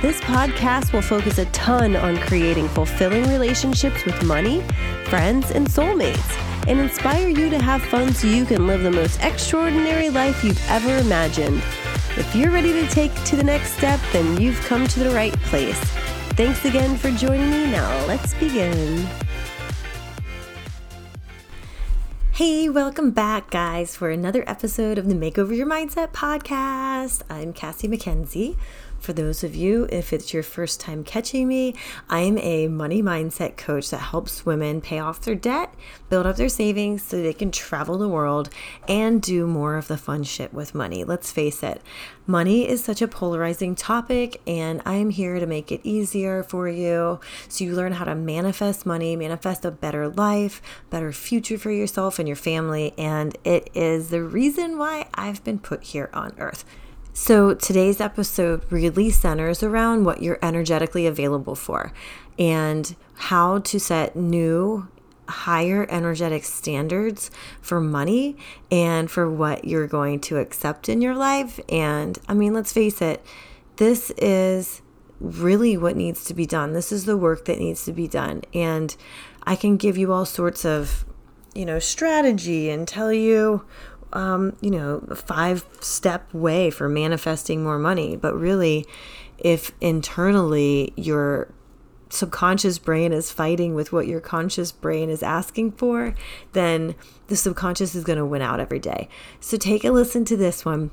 This podcast will focus a ton on creating fulfilling relationships with money, friends, and soulmates and inspire you to have fun so you can live the most extraordinary life you've ever imagined. If you're ready to take to the next step, then you've come to the right place. Thanks again for joining me. Now, let's begin. Hey, welcome back, guys, for another episode of the Makeover Your Mindset podcast. I'm Cassie McKenzie. For those of you, if it's your first time catching me, I'm a money mindset coach that helps women pay off their debt, build up their savings so they can travel the world and do more of the fun shit with money. Let's face it, money is such a polarizing topic, and I'm here to make it easier for you so you learn how to manifest money, manifest a better life, better future for yourself and your family. And it is the reason why I've been put here on earth. So, today's episode really centers around what you're energetically available for and how to set new, higher energetic standards for money and for what you're going to accept in your life. And I mean, let's face it, this is really what needs to be done. This is the work that needs to be done. And I can give you all sorts of, you know, strategy and tell you um, you know, five step way for manifesting more money. But really, if internally your subconscious brain is fighting with what your conscious brain is asking for, then the subconscious is going to win out every day. So take a listen to this one.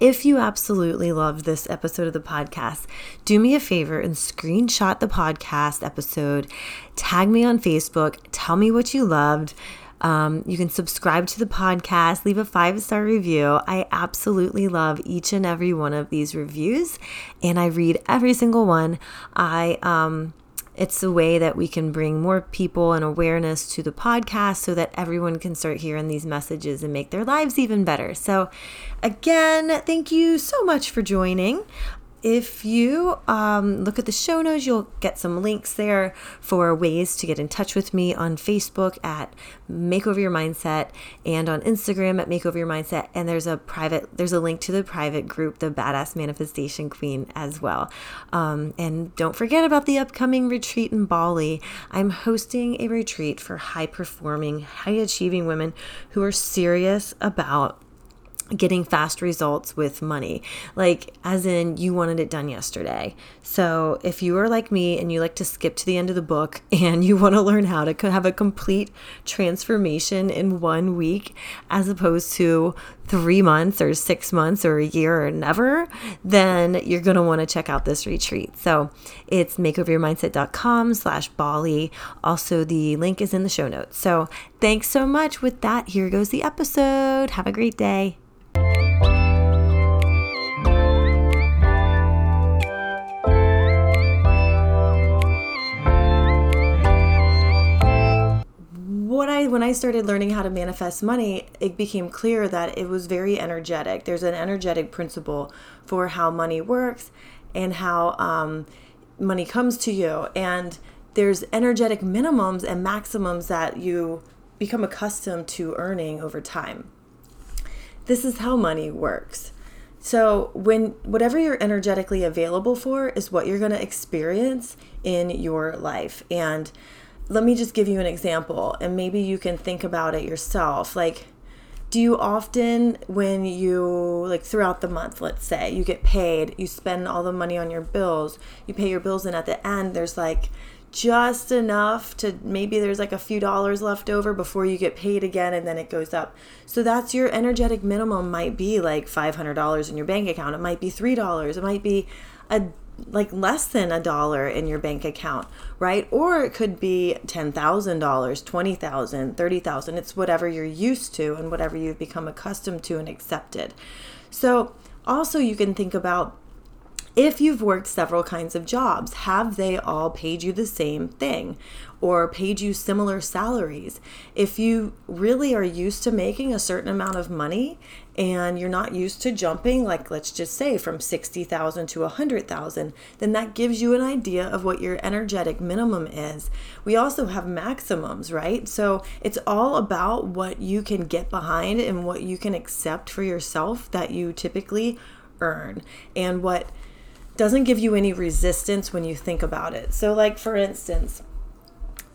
If you absolutely love this episode of the podcast, do me a favor and screenshot the podcast episode, tag me on Facebook, tell me what you loved. Um, you can subscribe to the podcast, leave a five star review. I absolutely love each and every one of these reviews, and I read every single one. I, um, it's a way that we can bring more people and awareness to the podcast so that everyone can start hearing these messages and make their lives even better. So, again, thank you so much for joining. If you um, look at the show notes, you'll get some links there for ways to get in touch with me on Facebook at Makeover Your Mindset and on Instagram at Makeover Your Mindset. And there's a private, there's a link to the private group, the Badass Manifestation Queen, as well. Um, and don't forget about the upcoming retreat in Bali. I'm hosting a retreat for high performing, high achieving women who are serious about getting fast results with money. Like as in you wanted it done yesterday. So if you are like me and you like to skip to the end of the book and you want to learn how to have a complete transformation in one week as opposed to three months or six months or a year or never then you're going to want to check out this retreat. So it's makeoveryourmindset.com slash bali. Also the link is in the show notes. So thanks so much. With that here goes the episode. Have a great day when I started learning how to manifest money, it became clear that it was very energetic. There's an energetic principle for how money works and how um, money comes to you, and there's energetic minimums and maximums that you become accustomed to earning over time. This is how money works. So, when whatever you're energetically available for is what you're going to experience in your life. And let me just give you an example and maybe you can think about it yourself. Like, do you often, when you, like throughout the month, let's say, you get paid, you spend all the money on your bills, you pay your bills, and at the end, there's like just enough to maybe there's like a few dollars left over before you get paid again and then it goes up. So that's your energetic minimum might be like $500 in your bank account. It might be $3. It might be a like less than a dollar in your bank account, right? Or it could be $10,000, $20,000, $30,000. It's whatever you're used to and whatever you've become accustomed to and accepted. So, also you can think about If you've worked several kinds of jobs, have they all paid you the same thing or paid you similar salaries? If you really are used to making a certain amount of money and you're not used to jumping like let's just say from 60,000 to 100,000 then that gives you an idea of what your energetic minimum is. We also have maximums right? So it's all about what you can get behind and what you can accept for yourself that you typically earn and what doesn't give you any resistance when you think about it. So like for instance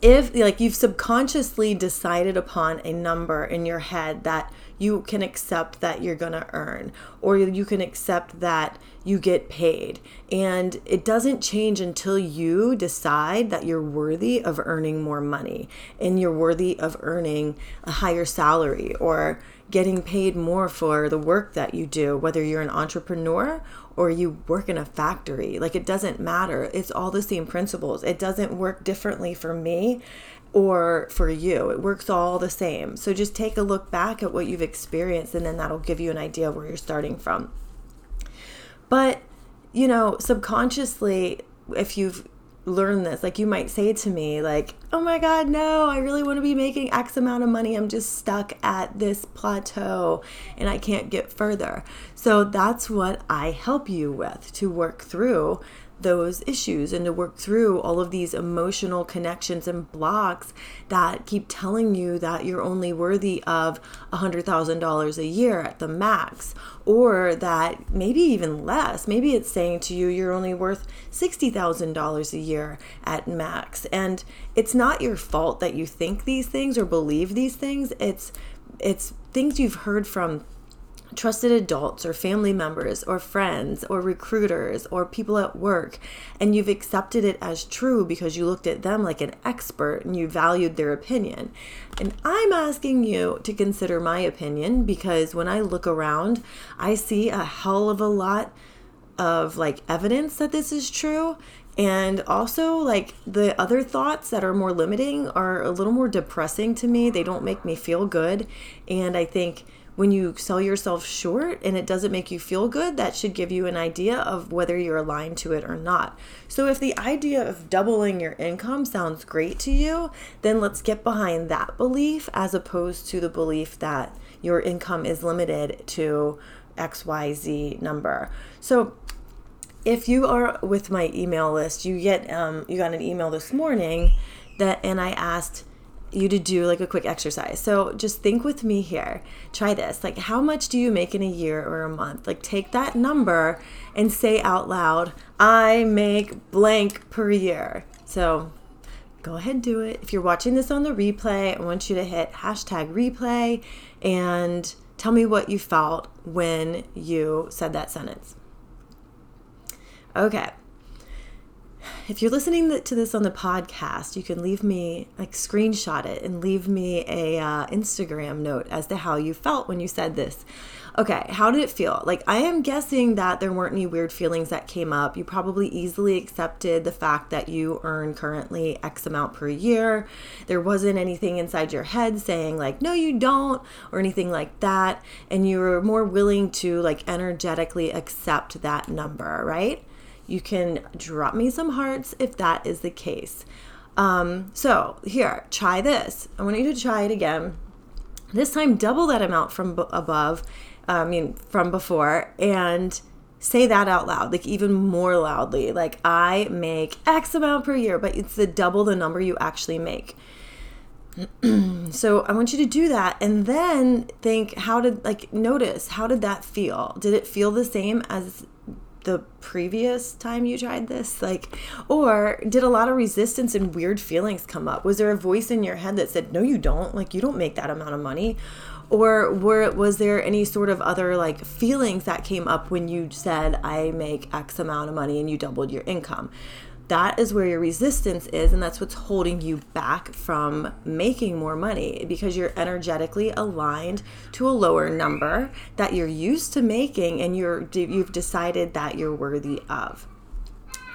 if like you've subconsciously decided upon a number in your head that you can accept that you're going to earn or you can accept that you get paid. And it doesn't change until you decide that you're worthy of earning more money and you're worthy of earning a higher salary or getting paid more for the work that you do whether you're an entrepreneur or you work in a factory. Like it doesn't matter. It's all the same principles. It doesn't work differently for me or for you. It works all the same. So just take a look back at what you've experienced and then that'll give you an idea of where you're starting from. But, you know, subconsciously, if you've learn this. Like you might say to me, like, oh my God, no, I really want to be making X amount of money. I'm just stuck at this plateau and I can't get further. So that's what I help you with to work through those issues and to work through all of these emotional connections and blocks that keep telling you that you're only worthy of $100,000 a year at the max, or that maybe even less. Maybe it's saying to you you're only worth $60,000 a year at max. And it's not your fault that you think these things or believe these things. It's it's things you've heard from trusted adults or family members or friends or recruiters or people at work and you've accepted it as true because you looked at them like an expert and you valued their opinion. And I'm asking you to consider my opinion because when I look around, I see a hell of a lot of like evidence that this is true and also, like the other thoughts that are more limiting are a little more depressing to me. They don't make me feel good. And I think when you sell yourself short and it doesn't make you feel good, that should give you an idea of whether you're aligned to it or not. So, if the idea of doubling your income sounds great to you, then let's get behind that belief as opposed to the belief that your income is limited to XYZ number. So, if you are with my email list, you get um, you got an email this morning that and I asked you to do like a quick exercise. So just think with me here. Try this. Like, how much do you make in a year or a month? Like, take that number and say out loud, I make blank per year. So go ahead and do it. If you're watching this on the replay, I want you to hit hashtag replay and tell me what you felt when you said that sentence. Okay if you're listening to this on the podcast, you can leave me like screenshot it and leave me a uh, Instagram note as to how you felt when you said this. Okay, how did it feel? Like I am guessing that there weren't any weird feelings that came up. You probably easily accepted the fact that you earn currently X amount per year. There wasn't anything inside your head saying like no you don't or anything like that and you were more willing to like energetically accept that number, right? You can drop me some hearts if that is the case. Um, so, here, try this. I want you to try it again. This time, double that amount from b- above, I mean, from before, and say that out loud, like even more loudly. Like, I make X amount per year, but it's the double the number you actually make. so I want you to do that and then think how did like notice how did that feel? Did it feel the same as the previous time you tried this? Like, or did a lot of resistance and weird feelings come up? Was there a voice in your head that said, no, you don't? Like, you don't make that amount of money? Or were, was there any sort of other like feelings that came up when you said, I make X amount of money and you doubled your income? That is where your resistance is and that's what's holding you back from making more money because you're energetically aligned to a lower number that you're used to making and you're you've decided that you're worthy of.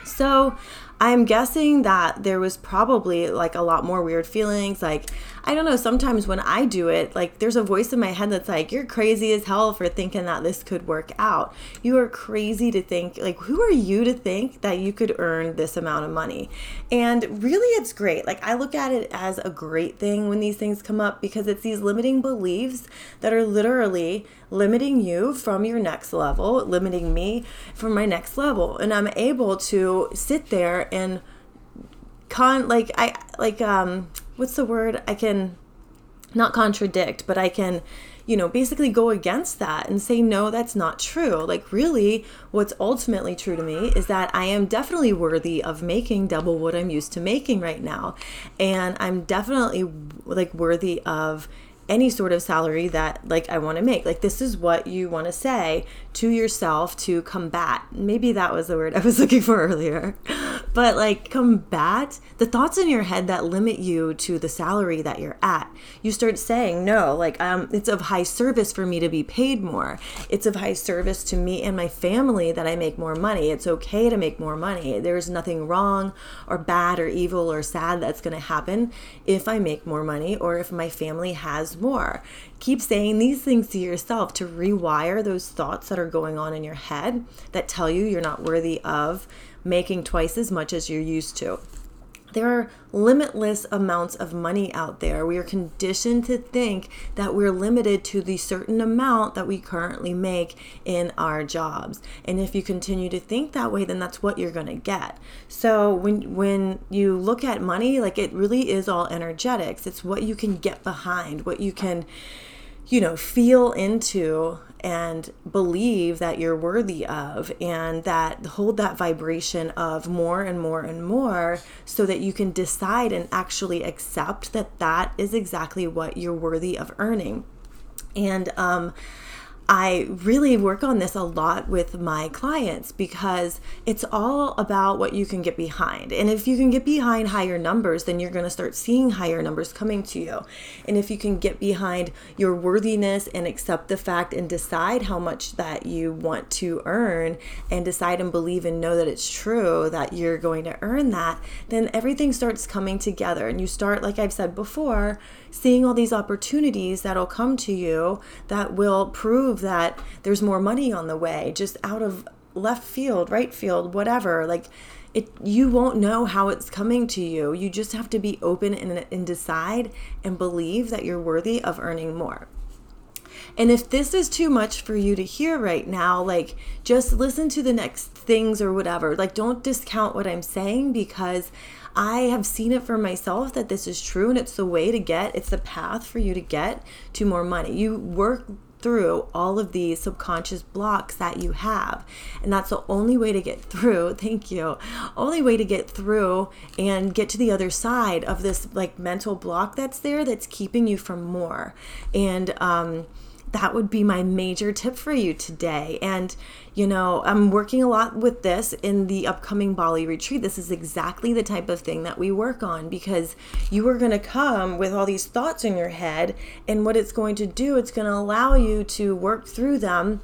So I'm guessing that there was probably like a lot more weird feelings. Like, I don't know, sometimes when I do it, like there's a voice in my head that's like, you're crazy as hell for thinking that this could work out. You are crazy to think, like, who are you to think that you could earn this amount of money? And really, it's great. Like, I look at it as a great thing when these things come up because it's these limiting beliefs that are literally limiting you from your next level, limiting me from my next level. And I'm able to sit there and con like I like um what's the word? I can not contradict, but I can you know, basically go against that and say, no, that's not true. Like, really, what's ultimately true to me is that I am definitely worthy of making double what I'm used to making right now. And I'm definitely like worthy of any sort of salary that like I want to make. Like this is what you want to say to yourself to combat. Maybe that was the word I was looking for earlier. But like combat the thoughts in your head that limit you to the salary that you're at. You start saying, "No, like um it's of high service for me to be paid more. It's of high service to me and my family that I make more money. It's okay to make more money. There's nothing wrong or bad or evil or sad that's going to happen if I make more money or if my family has more. Keep saying these things to yourself to rewire those thoughts that are going on in your head that tell you you're not worthy of making twice as much as you're used to. There are limitless amounts of money out there. We are conditioned to think that we're limited to the certain amount that we currently make in our jobs. And if you continue to think that way, then that's what you're going to get. So when when you look at money, like it really is all energetics. It's what you can get behind, what you can you know, feel into and believe that you're worthy of and that hold that vibration of more and more and more so that you can decide and actually accept that that is exactly what you're worthy of earning. And um I really work on this a lot with my clients because it's all about what you can get behind. And if you can get behind higher numbers, then you're going to start seeing higher numbers coming to you. And if you can get behind your worthiness and accept the fact and decide how much that you want to earn and decide and believe and know that it's true that you're going to earn that, then everything starts coming together. And you start, like I've said before, seeing all these opportunities that'll come to you that will prove that there's more money on the way just out of left field, right field, whatever. Like it you won't know how it's coming to you. You just have to be open and, and decide and believe that you're worthy of earning more. And if this is too much for you to hear right now, like just listen to the next things or whatever. Like don't discount what I'm saying because I have seen it for myself that this is true and it's the way to get, it's the path for you to get to more money. You work through all of these subconscious blocks that you have. And that's the only way to get through. Thank you. Only way to get through and get to the other side of this like mental block that's there that's keeping you from more. And um that would be my major tip for you today. And, you know, I'm working a lot with this in the upcoming Bali retreat. This is exactly the type of thing that we work on because you are going to come with all these thoughts in your head. And what it's going to do, it's going to allow you to work through them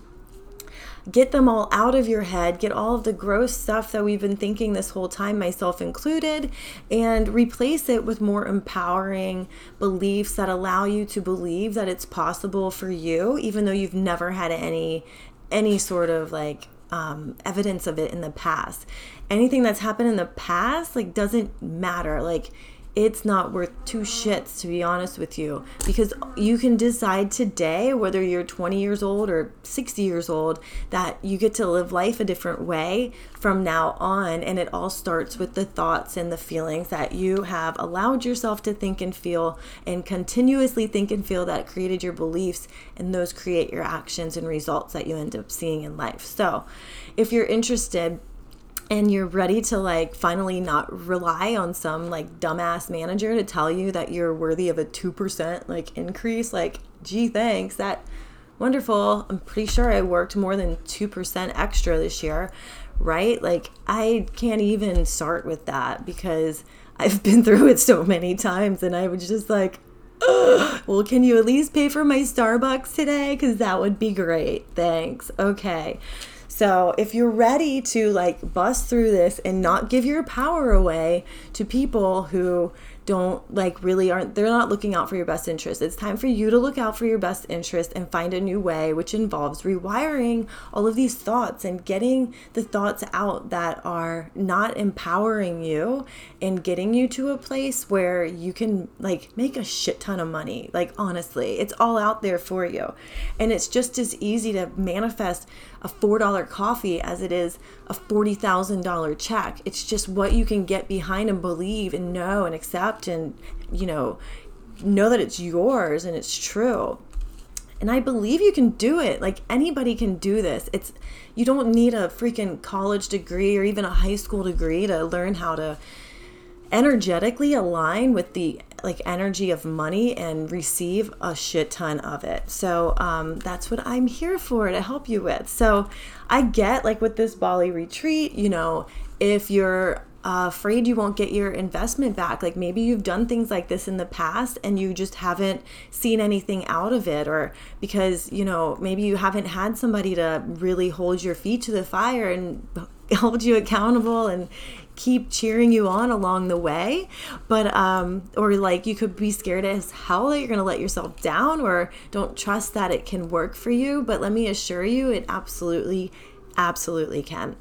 get them all out of your head, get all of the gross stuff that we've been thinking this whole time, myself included, and replace it with more empowering beliefs that allow you to believe that it's possible for you, even though you've never had any any sort of like um, evidence of it in the past. Anything that's happened in the past like doesn't matter. Like it's not worth two shits to be honest with you. Because you can decide today whether you're 20 years old or 60 years old that you get to live life a different way from now on. And it all starts with the thoughts and the feelings that you have allowed yourself to think and feel and continuously think and feel that created your beliefs. And those create your actions and results that you end up seeing in life. So if you're interested and you're ready to like finally not rely on some like dumbass manager to tell you that you're worthy of a 2% like increase like gee thanks that wonderful. I'm pretty sure i worked more than 2% extra this year right? Like i can't even start with that because i've been through it so many times and i was just like well can you at least pay for my starbucks today? Because that would be great. Thanks. Okay So if you're ready to like bust through this and not give your power away to people who don't like really aren't they're not looking out for your best interest. It's time for you to look out for your best interest and find a new way which involves rewiring all of these thoughts and getting the thoughts out that are not empowering you and getting you to a place where you can like make a shit ton of money. Like honestly, it's all out there for you. And it's just as easy to manifest a $4 coffee as it is a $40,000 check. It's just what you can get behind and believe and know and accept and, you know, know that it's yours and it's true. And I believe you can do it. Like anybody can do this. It's you don't need a freaking college degree or even a high school degree to learn how to energetically align with the like energy of money and receive a shit ton of it. So um, that's what I'm here for to help you with. So I get like with this Bali retreat, you know, if you're uh, afraid you won't get your investment back. Like maybe you've done things like this in the past and you just haven't seen anything out of it, or because, you know, maybe you haven't had somebody to really hold your feet to the fire and hold you accountable and keep cheering you on along the way but um or like you could be scared as hell that you're going to let yourself down or don't trust that it can work for you but let me assure you it absolutely absolutely can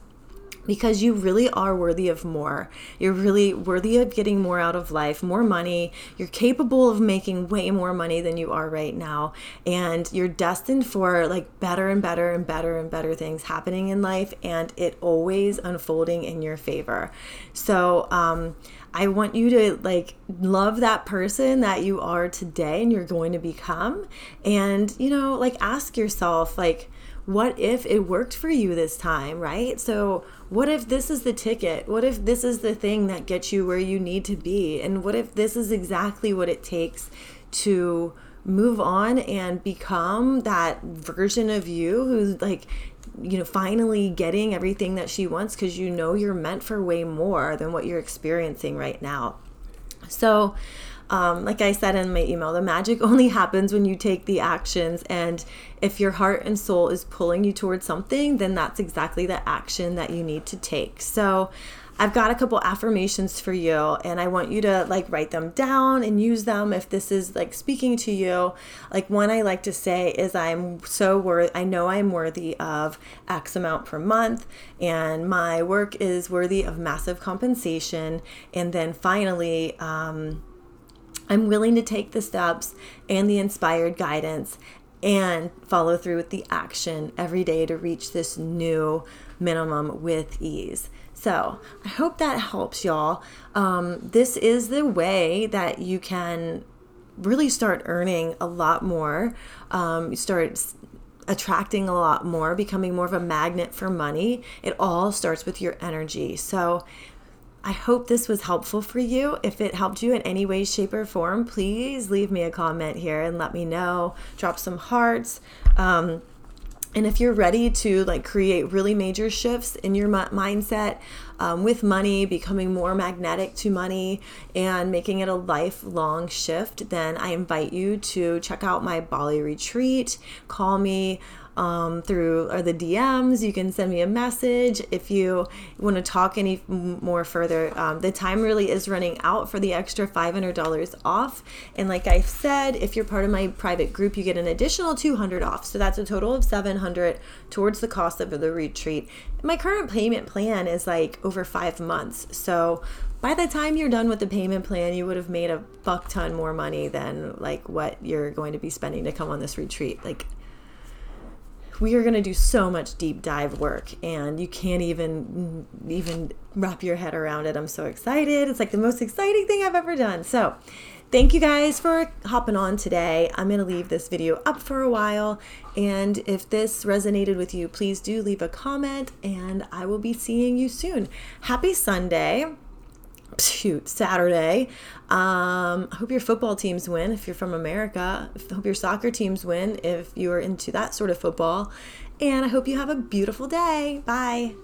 because you really are worthy of more. You're really worthy of getting more out of life, more money. You're capable of making way more money than you are right now. And you're destined for like better and better and better and better things happening in life and it always unfolding in your favor. So, um, I want you to like love that person that you are today and you're going to become. And, you know, like ask yourself, like, what if it worked for you this time, right? So, what if this is the ticket? What if this is the thing that gets you where you need to be? And what if this is exactly what it takes to move on and become that version of you who's like you know finally getting everything that she wants because you know you're meant for way more than what you're experiencing right now so um, like I said in my email, the magic only happens when you take the actions. And if your heart and soul is pulling you towards something, then that's exactly the action that you need to take. So, I've got a couple affirmations for you and I want you to like write them down and use them if this is like speaking to you. Like one I like to say is I'm so worth I know I'm worthy of X amount per month and my work is worthy of massive compensation. And then finally, um, I'm willing to take the steps and the inspired guidance and follow through with the action every day to reach this new minimum with ease. So, I hope that helps y'all. Um, this is the way that you can really start earning a lot more, um, start attracting a lot more, becoming more of a magnet for money. It all starts with your energy. So, I hope this was helpful for you. If it helped you in any way, shape, or form, please leave me a comment here and let me know. Drop some hearts. Um, and if you're ready to like create really major shifts in your mindset um, with money, becoming more magnetic to money, and making it a lifelong shift, then I invite you to check out my Bali retreat. Call me um, through or the DMs. You can send me a message if you want to talk any more further. Um, the time really is running out for the extra $500 off. And like I said, if you're part of my private group, you get an additional 200 off. So that's a total of 700 towards the cost of the retreat. My current payment plan is like over five months. So by the time you're done with the payment plan, you would have made a buck ton more money than like what you're going to be spending to come on this retreat. Like we are going to do so much deep dive work and you can't even mm, even wrap your head around it. I'm so excited. It's like the most exciting thing i've ever done. So thank you guys for hopping on today. I'm going to leave this video up for a while and if this resonated with you please do leave a comment and i will be seeing you soon. Happy sunday shoot Saturday. Um, I hope your football teams win if you're from America. I hope your soccer teams win if you're into that sort of football. And I hope you have a beautiful day. Bye.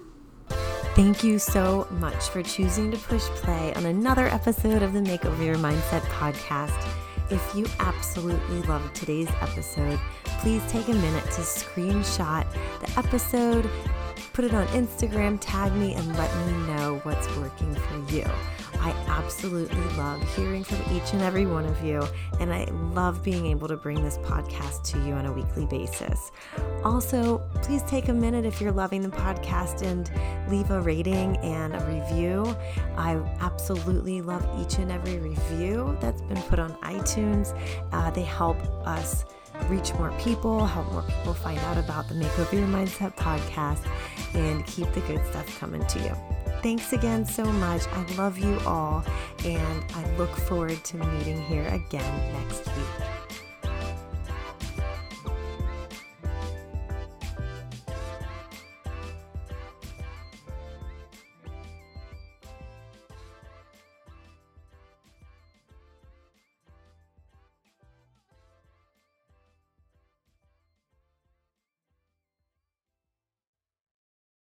Thank you so much for choosing to push play on another episode of the Makeover Your Mindset podcast. If you absolutely loved today's episode, please take a minute to screenshot the episode Put it on Instagram, tag me, and let me know what's working for you. I absolutely love hearing from each and every one of you, and I love being able to bring this podcast to you on a weekly basis. Also, please take a minute if you're loving the podcast and leave a rating and a review. I absolutely love each and every review that's been put on iTunes. Uh, they help us reach more people, help more people find out about the Makeover Your Mindset podcast, and keep the good stuff coming to you. Thanks again so much. I love you all, and I look forward to meeting here again next week.